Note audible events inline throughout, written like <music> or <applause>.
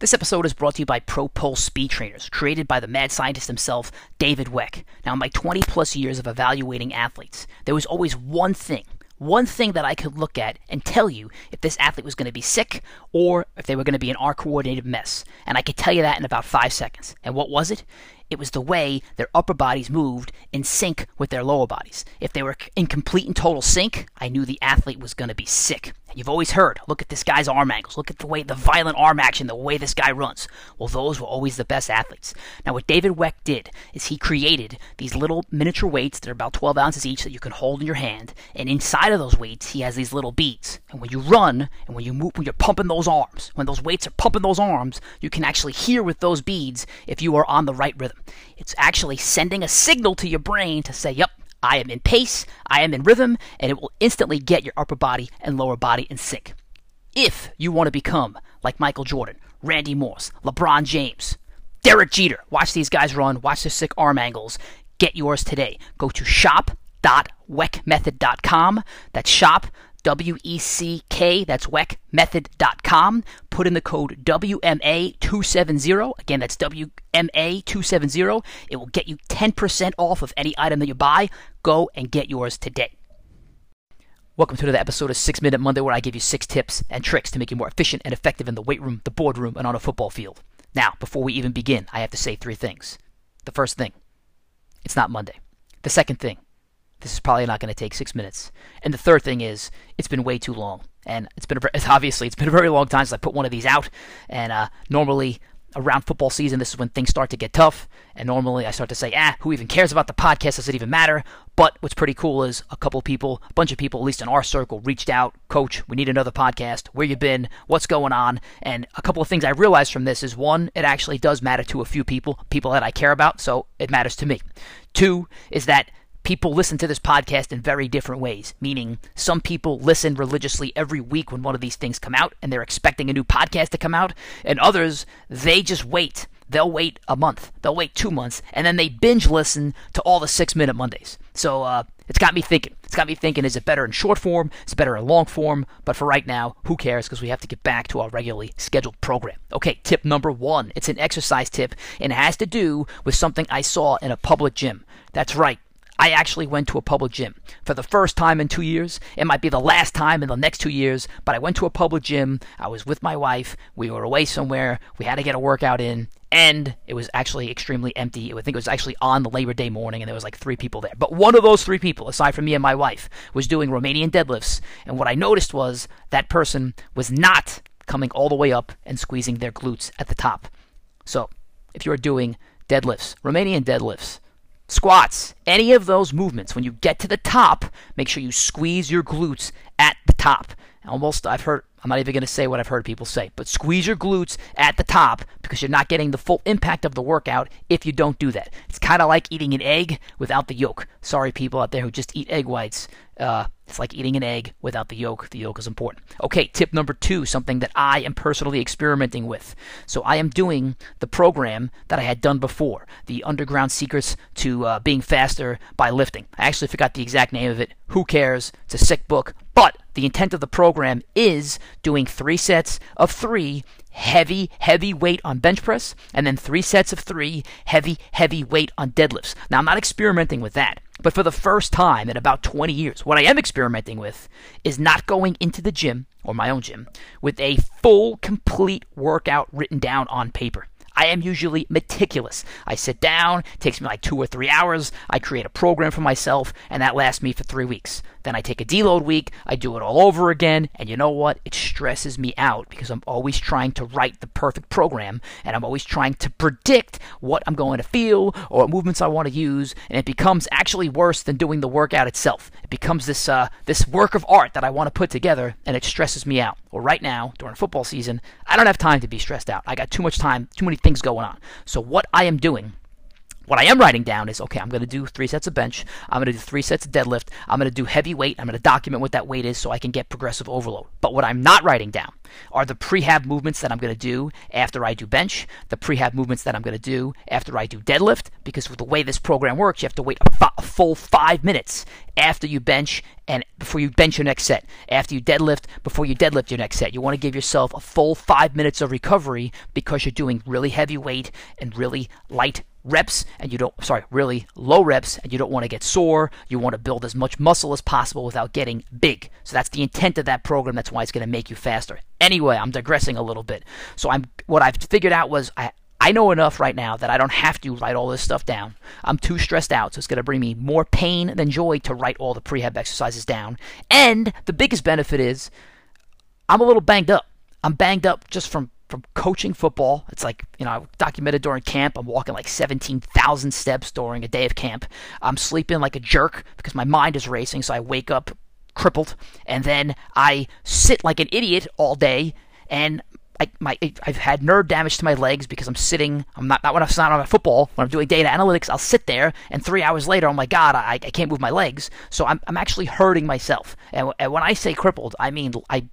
This episode is brought to you by ProPulse Speed Trainers, created by the mad scientist himself, David Weck. Now, in my 20 plus years of evaluating athletes, there was always one thing, one thing that I could look at and tell you if this athlete was going to be sick or if they were going to be an R coordinated mess. And I could tell you that in about five seconds. And what was it? It was the way their upper bodies moved in sync with their lower bodies. If they were in complete and total sync, I knew the athlete was going to be sick. You've always heard, look at this guy's arm angles, look at the way the violent arm action, the way this guy runs. Well, those were always the best athletes. Now, what David Weck did is he created these little miniature weights that are about 12 ounces each that you can hold in your hand, and inside of those weights, he has these little beads. And when you run, and when you move, when you're pumping those arms, when those weights are pumping those arms, you can actually hear with those beads if you are on the right rhythm. It's actually sending a signal to your brain to say, yep, I am in pace, I am in rhythm, and it will instantly get your upper body and lower body in sync. If you want to become like Michael Jordan, Randy Moss, LeBron James, Derek Jeter, watch these guys run, watch their sick arm angles, get yours today. Go to shop.weckmethod.com. That's shop W E C K, that's weckmethod.com. Put in the code WMA270. Again, that's WMA270. It will get you 10% off of any item that you buy. Go and get yours today. Welcome to another episode of 6 Minute Monday, where I give you six tips and tricks to make you more efficient and effective in the weight room, the boardroom, and on a football field. Now, before we even begin, I have to say three things. The first thing, it's not Monday. The second thing, this is probably not going to take six minutes. And the third thing is, it's been way too long, and it's been a, <laughs> obviously it's been a very long time since I put one of these out. And uh, normally around football season, this is when things start to get tough. And normally I start to say, ah, who even cares about the podcast? Does it even matter? But what's pretty cool is a couple people, a bunch of people, at least in our circle, reached out, Coach, we need another podcast. Where you been? What's going on? And a couple of things I realized from this is one, it actually does matter to a few people, people that I care about, so it matters to me. Two is that people listen to this podcast in very different ways, meaning some people listen religiously every week when one of these things come out and they're expecting a new podcast to come out, and others, they just wait. They'll wait a month, they'll wait two months, and then they binge listen to all the six minute Mondays. So uh, it's got me thinking. It's got me thinking is it better in short form? Is it better in long form? But for right now, who cares? Because we have to get back to our regularly scheduled program. Okay, tip number one. It's an exercise tip and it has to do with something I saw in a public gym. That's right. I actually went to a public gym for the first time in two years. It might be the last time in the next two years, but I went to a public gym. I was with my wife. We were away somewhere. We had to get a workout in, and it was actually extremely empty. I think it was actually on the Labor Day morning, and there was like three people there. But one of those three people, aside from me and my wife, was doing Romanian deadlifts. And what I noticed was that person was not coming all the way up and squeezing their glutes at the top. So, if you're doing deadlifts, Romanian deadlifts, squats, any of those movements, when you get to the top, make sure you squeeze your glutes at the top. Almost, I've heard, I'm not even going to say what I've heard people say, but squeeze your glutes at the top because you're not getting the full impact of the workout if you don't do that. It's kind of like eating an egg without the yolk. Sorry, people out there who just eat egg whites. Uh, it's like eating an egg without the yolk. The yolk is important. Okay, tip number two, something that I am personally experimenting with. So I am doing the program that I had done before, the Underground Secrets to uh, Being Faster by Lifting. I actually forgot the exact name of it. Who cares? It's a sick book. But the intent of the program is doing three sets of three heavy, heavy weight on bench press, and then three sets of three heavy, heavy weight on deadlifts. Now, I'm not experimenting with that. But for the first time in about 20 years, what I am experimenting with is not going into the gym, or my own gym, with a full, complete workout written down on paper. I am usually meticulous. I sit down, takes me like two or three hours. I create a program for myself, and that lasts me for three weeks. Then I take a deload week, I do it all over again, and you know what? It stresses me out because I'm always trying to write the perfect program, and I'm always trying to predict what I'm going to feel or what movements I want to use, and it becomes actually worse than doing the workout itself. It becomes this uh, this work of art that I want to put together, and it stresses me out. Well, right now during football season, I don't have time to be stressed out. I got too much time, too many things going on. So what I am doing What I am writing down is okay, I'm going to do three sets of bench. I'm going to do three sets of deadlift. I'm going to do heavy weight. I'm going to document what that weight is so I can get progressive overload. But what I'm not writing down are the prehab movements that I'm going to do after I do bench, the prehab movements that I'm going to do after I do deadlift, because with the way this program works, you have to wait a, f- a full five minutes after you bench and before you bench your next set, after you deadlift, before you deadlift your next set. You want to give yourself a full five minutes of recovery because you're doing really heavy weight and really light reps and you don't sorry really low reps and you don't want to get sore you want to build as much muscle as possible without getting big so that's the intent of that program that's why it's going to make you faster anyway i'm digressing a little bit so i'm what i've figured out was i I know enough right now that I don't have to write all this stuff down. I'm too stressed out, so it's going to bring me more pain than joy to write all the prehab exercises down. And the biggest benefit is I'm a little banged up. I'm banged up just from from coaching football. It's like, you know, I documented during camp. I'm walking like 17,000 steps during a day of camp. I'm sleeping like a jerk because my mind is racing, so I wake up crippled. And then I sit like an idiot all day and I, my, I've had nerve damage to my legs because I'm sitting. I'm not, not when I'm not on my football. When I'm doing data analytics, I'll sit there, and three hours later, oh my God, I, I can't move my legs. So I'm, I'm actually hurting myself. And, and when I say crippled, I mean I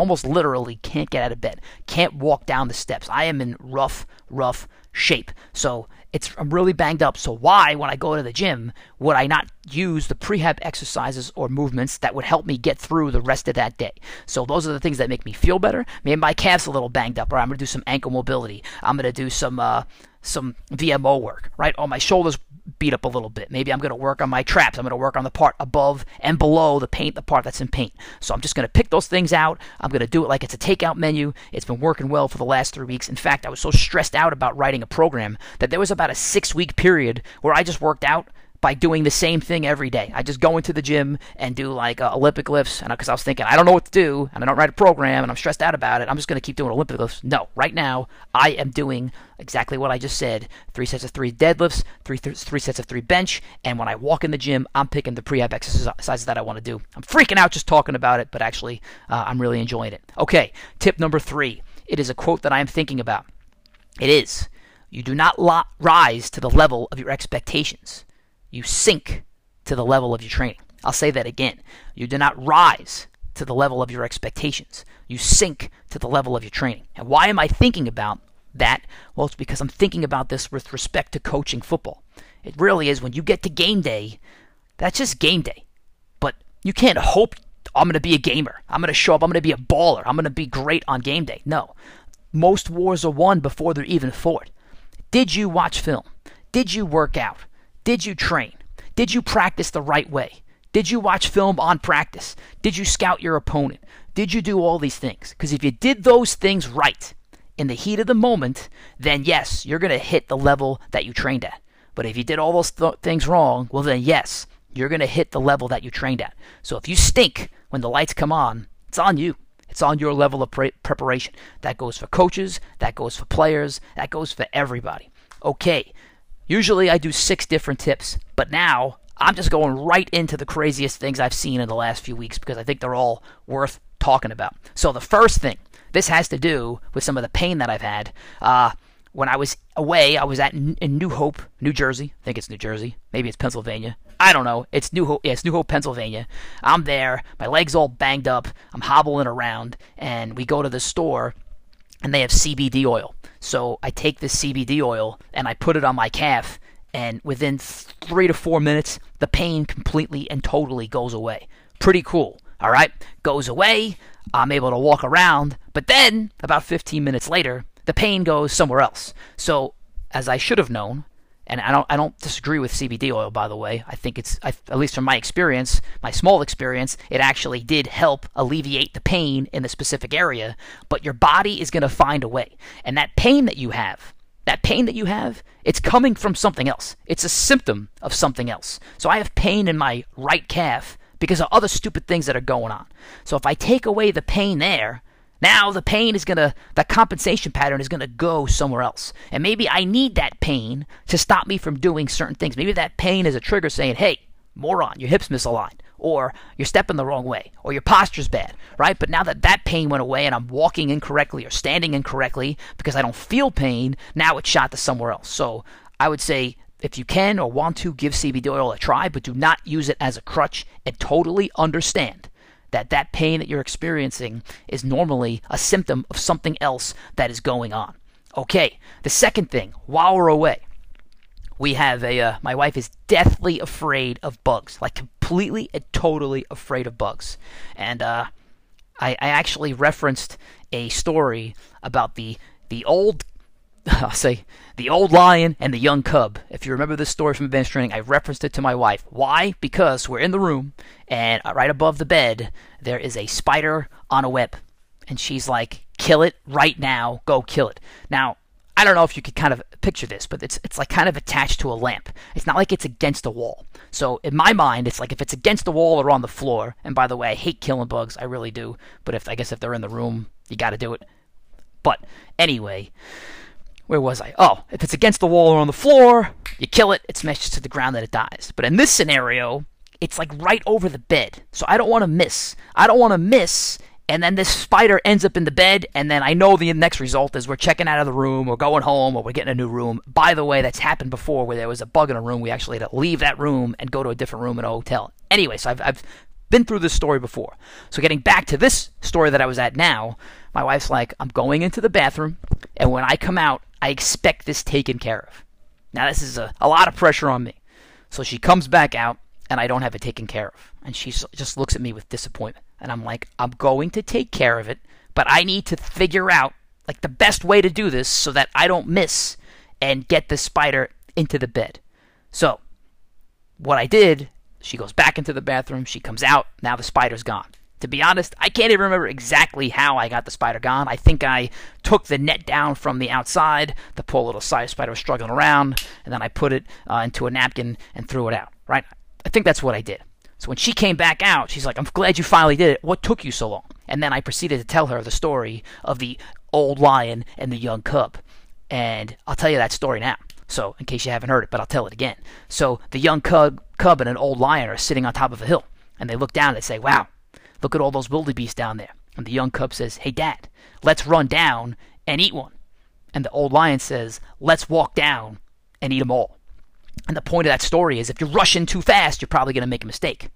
almost literally can't get out of bed, can't walk down the steps. I am in rough, rough shape. So it's I'm really banged up. So why, when I go to the gym, would I not use the prehab exercises or movements that would help me get through the rest of that day? So those are the things that make me feel better. Maybe my calf's a little banged up, or I'm gonna do some ankle mobility. I'm gonna do some uh, some VMO work, right? Oh, my shoulders beat up a little bit. Maybe I'm going to work on my traps. I'm going to work on the part above and below the paint, the part that's in paint. So I'm just going to pick those things out. I'm going to do it like it's a takeout menu. It's been working well for the last three weeks. In fact, I was so stressed out about writing a program that there was about a six week period where I just worked out by doing the same thing every day. I just go into the gym and do like uh, Olympic lifts, and because I was thinking I don't know what to do, and I don't write a program, and I'm stressed out about it. I'm just going to keep doing Olympic lifts. No, right now I am doing exactly what I just said: three sets of three deadlifts, three th- three sets of three bench, and when I walk in the gym, I'm picking the prehab exercises that I want to do. I'm freaking out just talking about it, but actually uh, I'm really enjoying it. Okay, tip number three. It is a quote that I am thinking about. It is. You do not lo- rise to the level of your expectations you sink to the level of your training. I'll say that again. You do not rise to the level of your expectations. You sink to the level of your training. And why am I thinking about that? Well, it's because I'm thinking about this with respect to coaching football. It really is when you get to game day, that's just game day. But you can't hope I'm going to be a gamer. I'm going to show up. I'm going to be a baller. I'm going to be great on game day. No. Most wars are won before they're even fought. Did you watch film? Did you work out? Did you train? Did you practice the right way? Did you watch film on practice? Did you scout your opponent? Did you do all these things? Because if you did those things right in the heat of the moment, then yes, you're going to hit the level that you trained at. But if you did all those th- things wrong, well, then yes, you're going to hit the level that you trained at. So if you stink when the lights come on, it's on you. It's on your level of pre- preparation. That goes for coaches, that goes for players, that goes for everybody. Okay, Usually I do six different tips, but now I'm just going right into the craziest things I've seen in the last few weeks because I think they're all worth talking about. So the first thing, this has to do with some of the pain that I've had. Uh, when I was away, I was at in New Hope, New Jersey. I think it's New Jersey. Maybe it's Pennsylvania. I don't know. It's New Hope. Yeah, it's New Hope, Pennsylvania. I'm there. My legs all banged up. I'm hobbling around, and we go to the store, and they have CBD oil. So I take this CBD oil and I put it on my calf, and within three to four minutes, the pain completely and totally goes away. Pretty cool. All right, goes away. I'm able to walk around, but then about 15 minutes later, the pain goes somewhere else. So, as I should have known, and I don't I don't disagree with CBD oil by the way. I think it's I, at least from my experience, my small experience, it actually did help alleviate the pain in the specific area, but your body is going to find a way. And that pain that you have, that pain that you have, it's coming from something else. It's a symptom of something else. So I have pain in my right calf because of other stupid things that are going on. So if I take away the pain there, now the pain is gonna, the compensation pattern is gonna go somewhere else. And maybe I need that pain to stop me from doing certain things. Maybe that pain is a trigger saying, hey, moron, your hips misaligned, or you're stepping the wrong way, or your posture's bad, right? But now that that pain went away and I'm walking incorrectly or standing incorrectly because I don't feel pain, now it's shot to somewhere else. So I would say if you can or want to, give CBD oil a try, but do not use it as a crutch and totally understand that that pain that you're experiencing is normally a symptom of something else that is going on. Okay, the second thing, while we're away, we have a, uh, my wife is deathly afraid of bugs, like completely and totally afraid of bugs. And, uh, I, I actually referenced a story about the, the old <laughs> I'll say the old lion and the young cub. If you remember this story from advanced training, I referenced it to my wife. Why? Because we're in the room and uh, right above the bed there is a spider on a web, and she's like, "Kill it right now! Go kill it!" Now, I don't know if you could kind of picture this, but it's it's like kind of attached to a lamp. It's not like it's against a wall. So in my mind, it's like if it's against the wall or on the floor. And by the way, I hate killing bugs. I really do. But if I guess if they're in the room, you got to do it. But anyway, where was I? Oh, if it's against the wall or on the floor, you kill it, it smashes to the ground and it dies. But in this scenario, it's like right over the bed. So I don't want to miss. I don't want to miss and then this spider ends up in the bed and then I know the next result is we're checking out of the room or going home or we're getting a new room. By the way, that's happened before where there was a bug in a room. We actually had to leave that room and go to a different room in a hotel. Anyway, so I've, I've been through this story before. So getting back to this story that I was at now, my wife's like, I'm going into the bathroom, and when I come out, I expect this taken care of. Now, this is a, a lot of pressure on me. So she comes back out, and I don't have it taken care of. And she just looks at me with disappointment. And I'm like, I'm going to take care of it, but I need to figure out like the best way to do this so that I don't miss and get the spider into the bed. So, what I did, she goes back into the bathroom, she comes out, now the spider's gone. To be honest, I can't even remember exactly how I got the spider gone. I think I took the net down from the outside. The poor little size spider was struggling around, and then I put it uh, into a napkin and threw it out. Right? I think that's what I did. So when she came back out, she's like, I'm glad you finally did it. What took you so long? And then I proceeded to tell her the story of the old lion and the young cub. And I'll tell you that story now. So, in case you haven't heard it, but I'll tell it again. So, the young cub, cub and an old lion are sitting on top of a hill. And they look down and they say, Wow, Look at all those wildebeest down there. And the young cub says, Hey, Dad, let's run down and eat one. And the old lion says, Let's walk down and eat them all. And the point of that story is if you rush in too fast, you're probably going to make a mistake.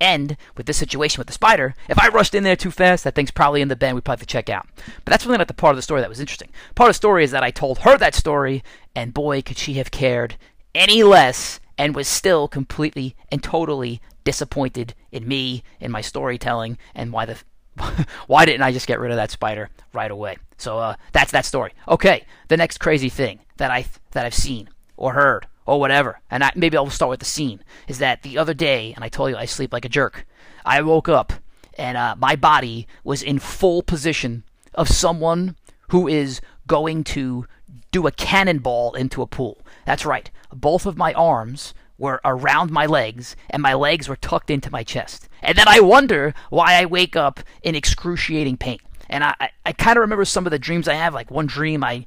And with this situation with the spider, if I rushed in there too fast, that thing's probably in the bin. We probably have to check out. But that's really not the part of the story that was interesting. Part of the story is that I told her that story, and boy, could she have cared any less and was still completely and totally disappointed in me, in my storytelling, and why the <laughs> why didn't I just get rid of that spider right away? So uh, that's that story. Okay, the next crazy thing that I that I've seen or heard or whatever, and I, maybe I'll start with the scene is that the other day, and I told you I sleep like a jerk. I woke up and uh, my body was in full position of someone who is going to do a cannonball into a pool. That's right. Both of my arms were around my legs, and my legs were tucked into my chest. And then I wonder why I wake up in excruciating pain. And I, I, I kind of remember some of the dreams I have. Like one dream, I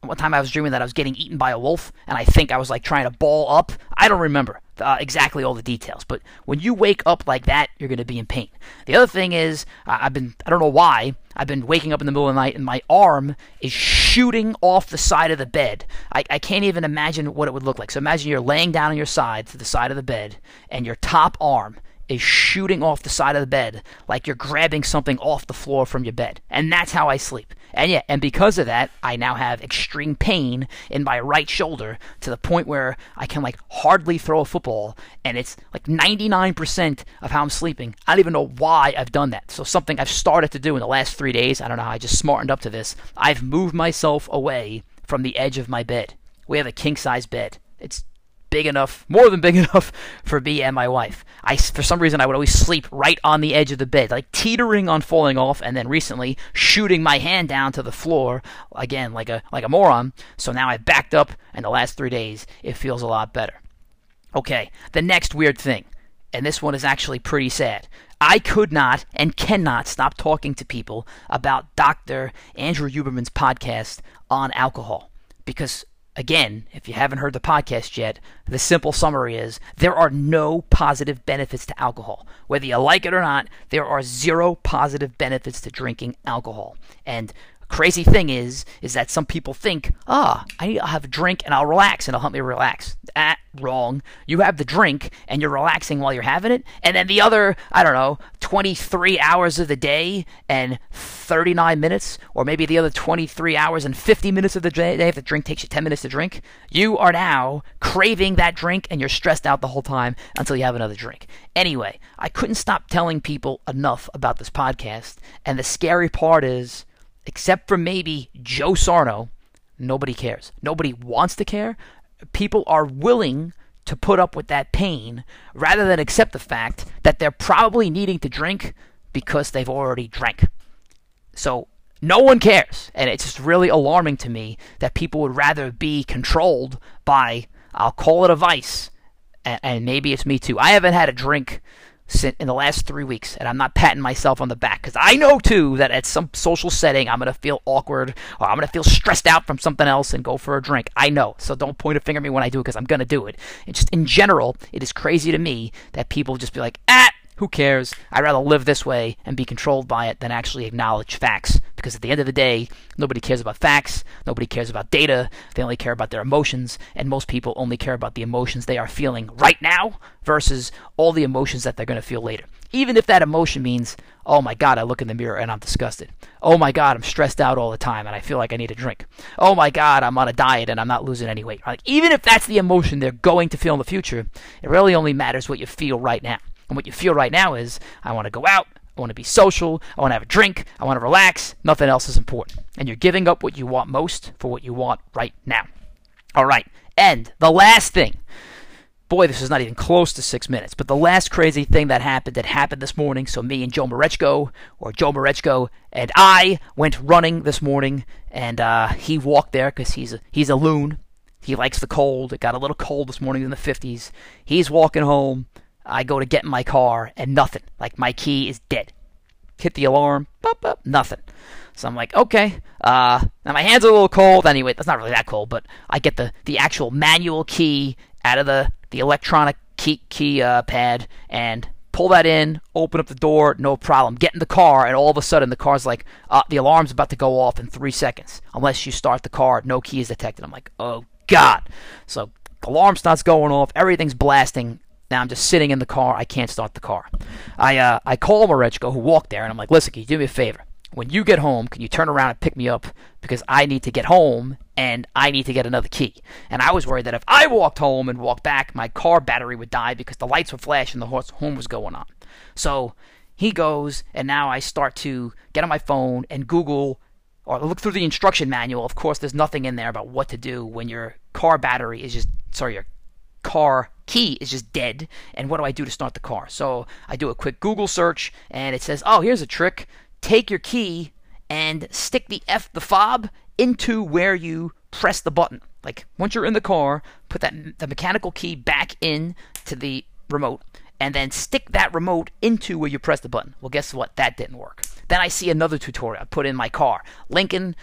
one time I was dreaming that I was getting eaten by a wolf, and I think I was like trying to ball up. I don't remember uh, exactly all the details, but when you wake up like that, you're going to be in pain. The other thing is, I've been, I don't know why, I've been waking up in the middle of the night and my arm is shooting off the side of the bed. I, I can't even imagine what it would look like. So imagine you're laying down on your side to the side of the bed, and your top arm is shooting off the side of the bed like you're grabbing something off the floor from your bed. And that's how I sleep. And yeah, and because of that, I now have extreme pain in my right shoulder to the point where I can like hardly throw a football and it's like 99% of how I'm sleeping. I don't even know why I've done that. So something I've started to do in the last 3 days, I don't know how I just smartened up to this. I've moved myself away from the edge of my bed. We have a king size bed. It's big enough, more than big <laughs> enough for me and my wife. I, for some reason, I would always sleep right on the edge of the bed, like teetering on falling off, and then recently shooting my hand down to the floor again, like a like a moron. So now I've backed up, and the last three days it feels a lot better. Okay, the next weird thing, and this one is actually pretty sad. I could not and cannot stop talking to people about Dr. Andrew Huberman's podcast on alcohol because Again, if you haven't heard the podcast yet, the simple summary is there are no positive benefits to alcohol. Whether you like it or not, there are zero positive benefits to drinking alcohol. And crazy thing is, is that some people think, ah, I need to have a drink and I'll relax and it'll help me relax. Ah, wrong. You have the drink and you're relaxing while you're having it, and then the other, I don't know, 23 hours of the day and 39 minutes, or maybe the other 23 hours and 50 minutes of the day, if the drink takes you 10 minutes to drink, you are now craving that drink and you're stressed out the whole time until you have another drink. Anyway, I couldn't stop telling people enough about this podcast, and the scary part is, except for maybe Joe Sarno, nobody cares. Nobody wants to care. People are willing to put up with that pain rather than accept the fact that they're probably needing to drink because they've already drank. So no one cares. And it's just really alarming to me that people would rather be controlled by, I'll call it a vice, and, and maybe it's me too. I haven't had a drink in the last three weeks, and I'm not patting myself on the back because I know too that at some social setting I'm gonna feel awkward or I'm gonna feel stressed out from something else and go for a drink. I know, so don't point a finger at me when I do it because I'm gonna do it. And just in general, it is crazy to me that people just be like, ah, who cares? I'd rather live this way and be controlled by it than actually acknowledge facts. Because at the end of the day, nobody cares about facts, nobody cares about data, they only care about their emotions, and most people only care about the emotions they are feeling right now versus all the emotions that they're going to feel later. Even if that emotion means, oh my god, I look in the mirror and I'm disgusted. Oh my god, I'm stressed out all the time and I feel like I need a drink. Oh my god, I'm on a diet and I'm not losing any weight. Like, even if that's the emotion they're going to feel in the future, it really only matters what you feel right now. And what you feel right now is, I want to go out, I want to be social, I want to have a drink, I want to relax, nothing else is important. And you're giving up what you want most for what you want right now. All right, and the last thing. Boy, this is not even close to six minutes, but the last crazy thing that happened that happened this morning. So, me and Joe Marechko, or Joe Marechko, and I went running this morning, and uh, he walked there because he's a, he's a loon. He likes the cold. It got a little cold this morning in the 50s. He's walking home. I go to get in my car and nothing. Like my key is dead. Hit the alarm, pop, pop, nothing. So I'm like, okay. Uh, now my hands are a little cold. Anyway, that's not really that cold, but I get the, the actual manual key out of the, the electronic key, key uh, pad and pull that in, open up the door, no problem. Get in the car, and all of a sudden the car's like, uh, the alarm's about to go off in three seconds. Unless you start the car, no key is detected. I'm like, oh God. So the alarm starts going off, everything's blasting. Now I'm just sitting in the car. I can't start the car. I uh, I call Marechko, who walked there, and I'm like, listen, can you do me a favor? When you get home, can you turn around and pick me up? Because I need to get home and I need to get another key. And I was worried that if I walked home and walked back, my car battery would die because the lights would flash and the horn was going on. So he goes, and now I start to get on my phone and Google or look through the instruction manual. Of course, there's nothing in there about what to do when your car battery is just, sorry, your car key is just dead and what do I do to start the car? So I do a quick Google search and it says, "Oh, here's a trick. Take your key and stick the F the fob into where you press the button. Like once you're in the car, put that the mechanical key back in to the remote and then stick that remote into where you press the button. Well, guess what? That didn't work. Then I see another tutorial. I put in my car. Lincoln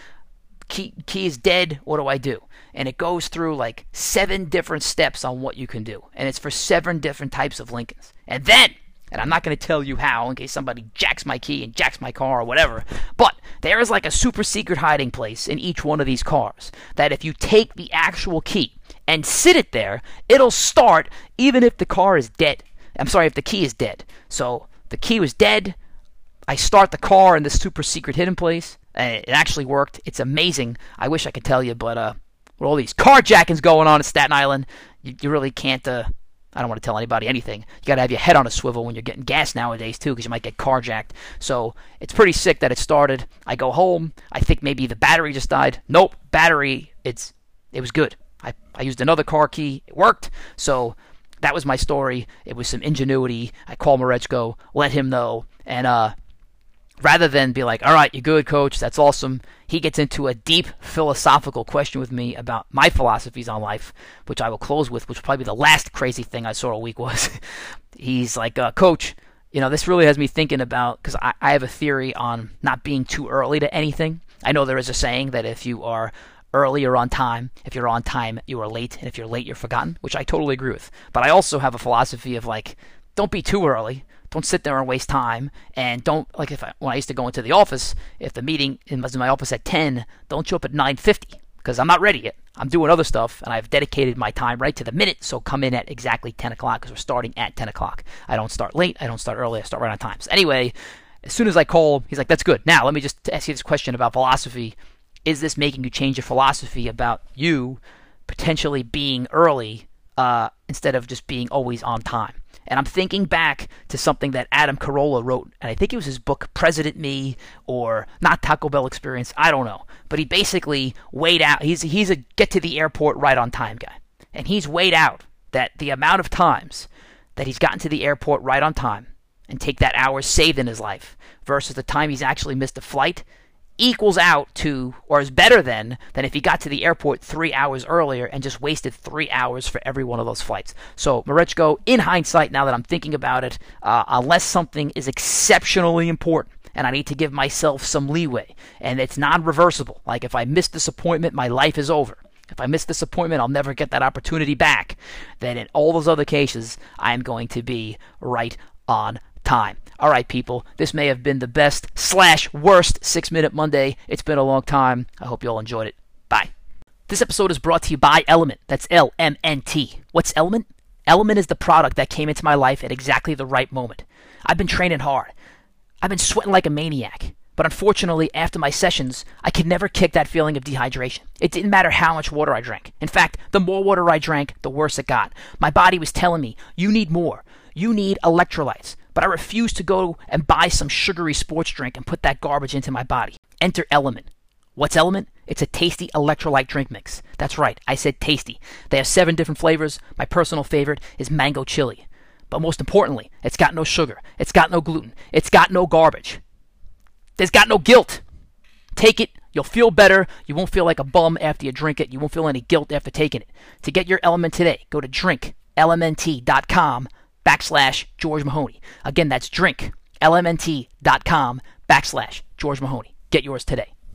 key, key is dead. What do I do? And it goes through like seven different steps on what you can do. And it's for seven different types of Lincolns. And then, and I'm not going to tell you how in case somebody jacks my key and jacks my car or whatever, but there is like a super secret hiding place in each one of these cars that if you take the actual key and sit it there, it'll start even if the car is dead. I'm sorry, if the key is dead. So the key was dead. I start the car in this super secret hidden place. Uh, it actually worked. It's amazing. I wish I could tell you, but uh, with all these carjackings going on in Staten Island, you, you really can't. Uh, I don't want to tell anybody anything. You got to have your head on a swivel when you're getting gas nowadays too, because you might get carjacked. So it's pretty sick that it started. I go home. I think maybe the battery just died. Nope, battery. It's it was good. I I used another car key. It worked. So that was my story. It was some ingenuity. I call Marechko, let him know, and uh, rather than be like, all right, you're good, coach, that's awesome, he gets into a deep philosophical question with me about my philosophies on life, which I will close with, which will probably be the last crazy thing I saw all week was. <laughs> He's like, uh, coach, you know, this really has me thinking about, because I, I have a theory on not being too early to anything. I know there is a saying that if you are early you're on time, if you're on time, you are late, and if you're late, you're forgotten, which I totally agree with. But I also have a philosophy of like, don't be too early, Don't sit there and waste time. And don't like if I, when I used to go into the office, if the meeting was in my office at 10, don't show up at 9:50 because I'm not ready yet. I'm doing other stuff, and I've dedicated my time right to the minute. So come in at exactly 10 o'clock because we're starting at 10 o'clock. I don't start late. I don't start early. I start right on time. So anyway, as soon as I call, he's like, "That's good." Now let me just ask you this question about philosophy: Is this making you change your philosophy about you potentially being early uh, instead of just being always on time? And I'm thinking back to something that Adam Carolla wrote, and I think it was his book President Me or not Taco Bell Experience. I don't know, but he basically weighed out. He's he's a get to the airport right on time guy, and he's weighed out that the amount of times that he's gotten to the airport right on time and take that hour saved in his life versus the time he's actually missed a flight equals out to or is better than than if he got to the airport three hours earlier and just wasted three hours for every one of those flights. So Marechko, in hindsight, now that I'm thinking about it, uh, unless something is exceptionally important and I need to give myself some leeway and it's non-reversible, like if I miss this appointment, my life is over. If I miss this appointment, I'll never get that opportunity back. Then in all those other cases, I am going to be right on time. All right, people, this may have been the best slash worst six minute Monday. It's been a long time. I hope you all enjoyed it. Bye. This episode is brought to you by Element. That's L M N T. What's Element? Element is the product that came into my life at exactly the right moment. I've been training hard. I've been sweating like a maniac. But unfortunately, after my sessions, I could never kick that feeling of dehydration. It didn't matter how much water I drank. In fact, the more water I drank, the worse it got. My body was telling me, you need more. You need electrolytes but I refuse to go and buy some sugary sports drink and put that garbage into my body. Enter Element. What's Element? It's a tasty electrolyte drink mix. That's right, I said tasty. They have seven different flavors. My personal favorite is mango chili. But most importantly, it's got no sugar, it's got no gluten, it's got no garbage. There's got no guilt. Take it, you'll feel better. You won't feel like a bum after you drink it. You won't feel any guilt after taking it. To get your element today, go to drinklmnt.com backslash George Mahoney. Again, that's drink, lmnt.com backslash George Mahoney. Get yours today.